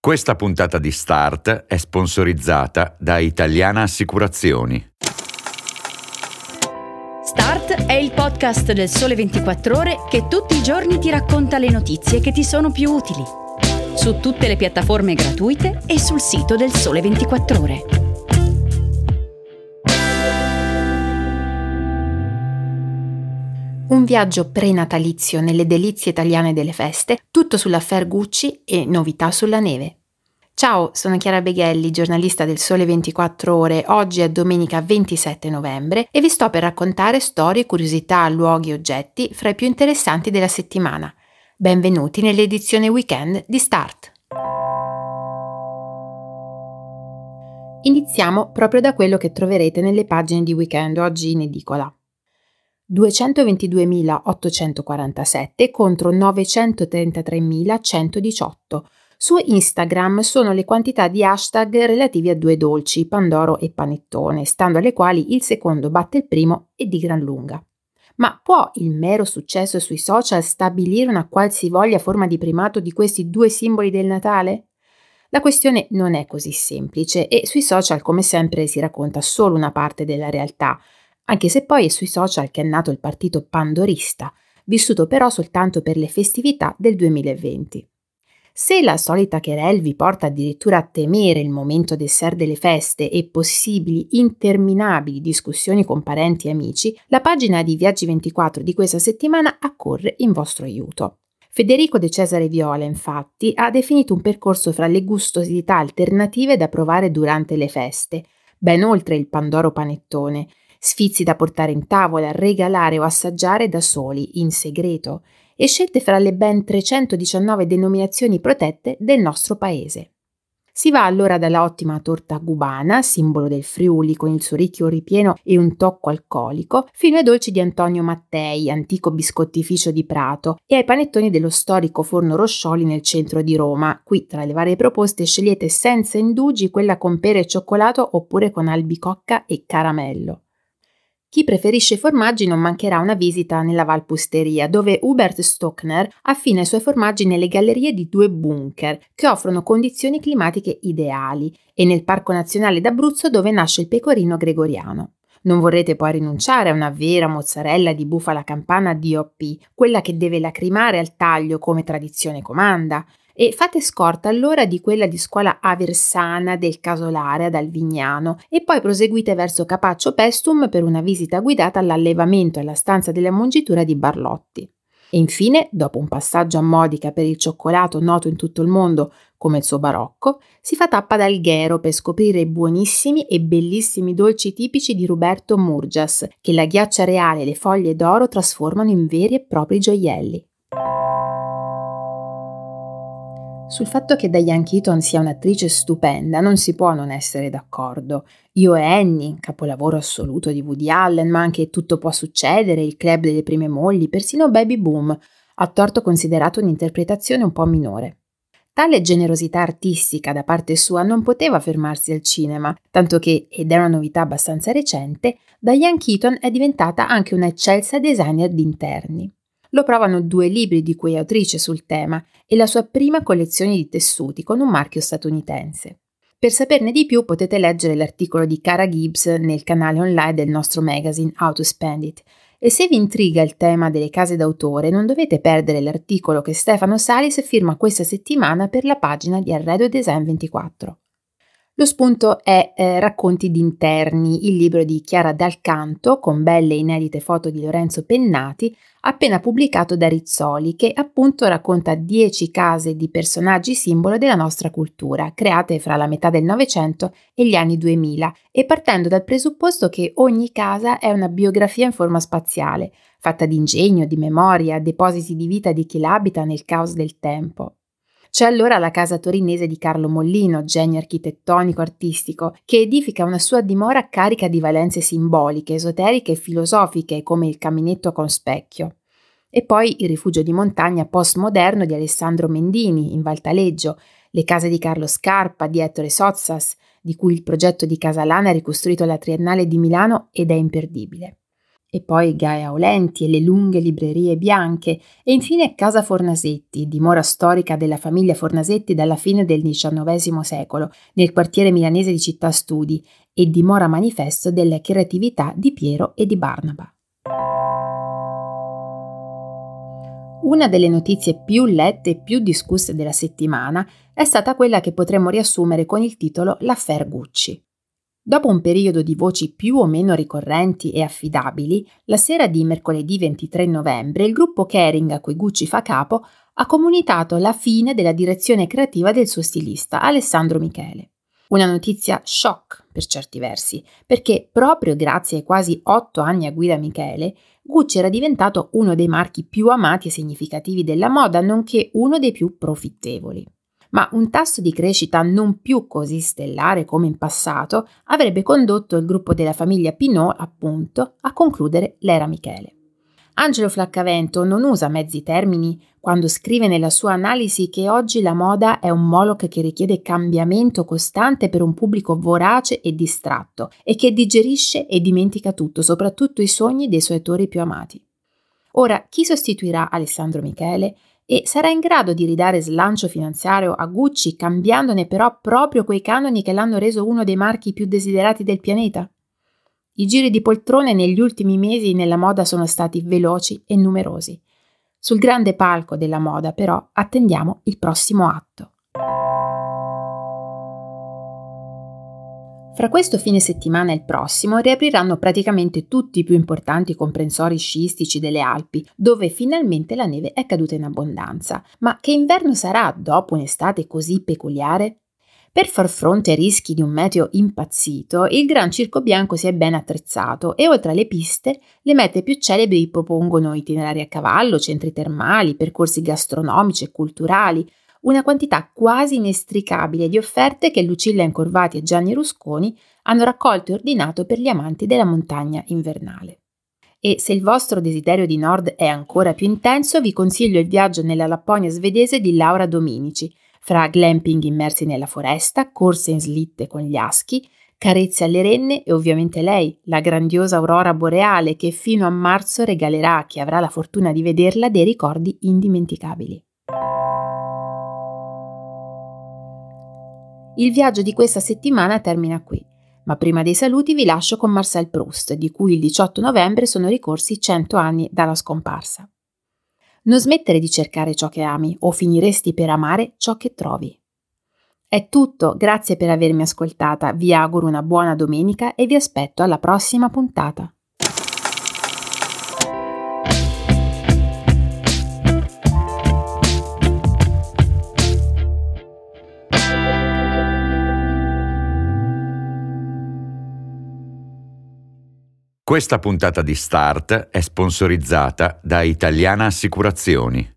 Questa puntata di Start è sponsorizzata da Italiana Assicurazioni. Start è il podcast del Sole 24 Ore che tutti i giorni ti racconta le notizie che ti sono più utili. Su tutte le piattaforme gratuite e sul sito del Sole 24 Ore. Un viaggio prenatalizio nelle delizie italiane delle feste, tutto sull'affair Gucci e novità sulla neve. Ciao, sono Chiara Beghelli, giornalista del Sole 24 Ore. Oggi è domenica 27 novembre e vi sto per raccontare storie, curiosità, luoghi e oggetti fra i più interessanti della settimana. Benvenuti nell'edizione weekend di Start. Iniziamo proprio da quello che troverete nelle pagine di weekend oggi in edicola. 222.847 contro 933.118. Su Instagram sono le quantità di hashtag relativi a due dolci, Pandoro e Panettone, stando alle quali il secondo batte il primo e di gran lunga. Ma può il mero successo sui social stabilire una qualsivoglia forma di primato di questi due simboli del Natale? La questione non è così semplice e sui social come sempre si racconta solo una parte della realtà, anche se poi è sui social che è nato il partito pandorista, vissuto però soltanto per le festività del 2020. Se la solita querel vi porta addirittura a temere il momento del ser delle feste e possibili interminabili discussioni con parenti e amici, la pagina di Viaggi 24 di questa settimana accorre in vostro aiuto. Federico De Cesare Viola, infatti, ha definito un percorso fra le gustosità alternative da provare durante le feste, ben oltre il Pandoro panettone, sfizi da portare in tavola, regalare o assaggiare da soli, in segreto, e scelte fra le ben 319 denominazioni protette del nostro paese. Si va allora dalla ottima torta cubana, simbolo del Friuli con il suo ricchio ripieno e un tocco alcolico, fino ai dolci di Antonio Mattei, antico biscottificio di Prato, e ai panettoni dello storico forno Roscioli nel centro di Roma. Qui, tra le varie proposte, scegliete senza indugi quella con pere e cioccolato oppure con albicocca e caramello. Chi preferisce i formaggi non mancherà una visita nella Valpusteria, dove Hubert Stockner affina i suoi formaggi nelle gallerie di due bunker, che offrono condizioni climatiche ideali, e nel Parco Nazionale d'Abruzzo, dove nasce il pecorino gregoriano. Non vorrete poi rinunciare a una vera mozzarella di bufala campana DOP, quella che deve lacrimare al taglio come tradizione comanda, e fate scorta allora di quella di scuola aversana del casolare ad Alvignano e poi proseguite verso Capaccio Pestum per una visita guidata all'allevamento e alla stanza della mungitura di Barlotti. E infine, dopo un passaggio a Modica per il cioccolato noto in tutto il mondo come il suo barocco, si fa tappa ad Alghero per scoprire i buonissimi e bellissimi dolci tipici di Roberto Murgias, che la ghiaccia reale e le foglie d'oro trasformano in veri e propri gioielli. Sul fatto che Diane Keaton sia un'attrice stupenda non si può non essere d'accordo. Io e Annie, capolavoro assoluto di Woody Allen, ma anche Tutto può succedere, Il club delle prime mogli, persino Baby Boom, ha torto considerato un'interpretazione un po' minore. Tale generosità artistica da parte sua non poteva fermarsi al cinema, tanto che, ed è una novità abbastanza recente, Diane Keaton è diventata anche una eccelsa designer di interni. Lo provano due libri di cui è autrice sul tema e la sua prima collezione di tessuti con un marchio statunitense. Per saperne di più potete leggere l'articolo di Cara Gibbs nel canale online del nostro magazine How to Spend It. E se vi intriga il tema delle case d'autore, non dovete perdere l'articolo che Stefano Salis firma questa settimana per la pagina di Arredo Design 24. Lo spunto è eh, Racconti d'interni, il libro di Chiara Dalcanto, con belle inedite foto di Lorenzo Pennati, appena pubblicato da Rizzoli, che appunto racconta 10 case di personaggi simbolo della nostra cultura, create fra la metà del Novecento e gli anni 2000, e partendo dal presupposto che ogni casa è una biografia in forma spaziale, fatta di ingegno, di memoria, depositi di vita di chi l'abita nel caos del tempo. C'è allora la casa torinese di Carlo Mollino, genio architettonico artistico, che edifica una sua dimora carica di valenze simboliche, esoteriche e filosofiche, come il caminetto con specchio. E poi il rifugio di montagna postmoderno di Alessandro Mendini, in Valtaleggio, le case di Carlo Scarpa, di Ettore Sozzas, di cui il progetto di Casalana è ricostruito alla Triennale di Milano ed è imperdibile. E poi Gaia Olenti e le lunghe librerie bianche, e infine Casa Fornasetti, dimora storica della famiglia Fornasetti dalla fine del XIX secolo, nel quartiere milanese di Città Studi, e dimora manifesto della creatività di Piero e di Barnaba. Una delle notizie più lette e più discusse della settimana è stata quella che potremmo riassumere con il titolo L'affair Gucci. Dopo un periodo di voci più o meno ricorrenti e affidabili, la sera di mercoledì 23 novembre il gruppo Kering a cui Gucci fa capo ha comunicato la fine della direzione creativa del suo stilista Alessandro Michele. Una notizia shock per certi versi, perché proprio grazie ai quasi otto anni a guida Michele, Gucci era diventato uno dei marchi più amati e significativi della moda, nonché uno dei più profittevoli ma un tasso di crescita non più così stellare come in passato avrebbe condotto il gruppo della famiglia Pinot, appunto, a concludere l'era Michele. Angelo Flaccavento non usa mezzi termini quando scrive nella sua analisi che oggi la moda è un moloch che richiede cambiamento costante per un pubblico vorace e distratto e che digerisce e dimentica tutto, soprattutto i sogni dei suoi attori più amati. Ora, chi sostituirà Alessandro Michele? E sarà in grado di ridare slancio finanziario a Gucci cambiandone però proprio quei canoni che l'hanno reso uno dei marchi più desiderati del pianeta? I giri di poltrone negli ultimi mesi nella moda sono stati veloci e numerosi. Sul grande palco della moda però attendiamo il prossimo atto. Fra questo fine settimana e il prossimo riapriranno praticamente tutti i più importanti comprensori sciistici delle Alpi, dove finalmente la neve è caduta in abbondanza. Ma che inverno sarà dopo un'estate così peculiare? Per far fronte ai rischi di un meteo impazzito, il Gran Circo Bianco si è ben attrezzato e oltre alle piste le mete più celebri propongono itinerari a cavallo, centri termali, percorsi gastronomici e culturali, una quantità quasi inestricabile di offerte che Lucilla Incorvati e Gianni Rusconi hanno raccolto e ordinato per gli amanti della montagna invernale. E se il vostro desiderio di nord è ancora più intenso, vi consiglio il viaggio nella Lapponia svedese di Laura Dominici, fra glamping immersi nella foresta, corse in slitte con gli aschi, carezze alle renne e ovviamente lei, la grandiosa aurora boreale che fino a marzo regalerà a chi avrà la fortuna di vederla dei ricordi indimenticabili. Il viaggio di questa settimana termina qui, ma prima dei saluti vi lascio con Marcel Proust, di cui il 18 novembre sono ricorsi 100 anni dalla scomparsa. Non smettere di cercare ciò che ami o finiresti per amare ciò che trovi. È tutto, grazie per avermi ascoltata, vi auguro una buona domenica e vi aspetto alla prossima puntata. Questa puntata di Start è sponsorizzata da Italiana Assicurazioni.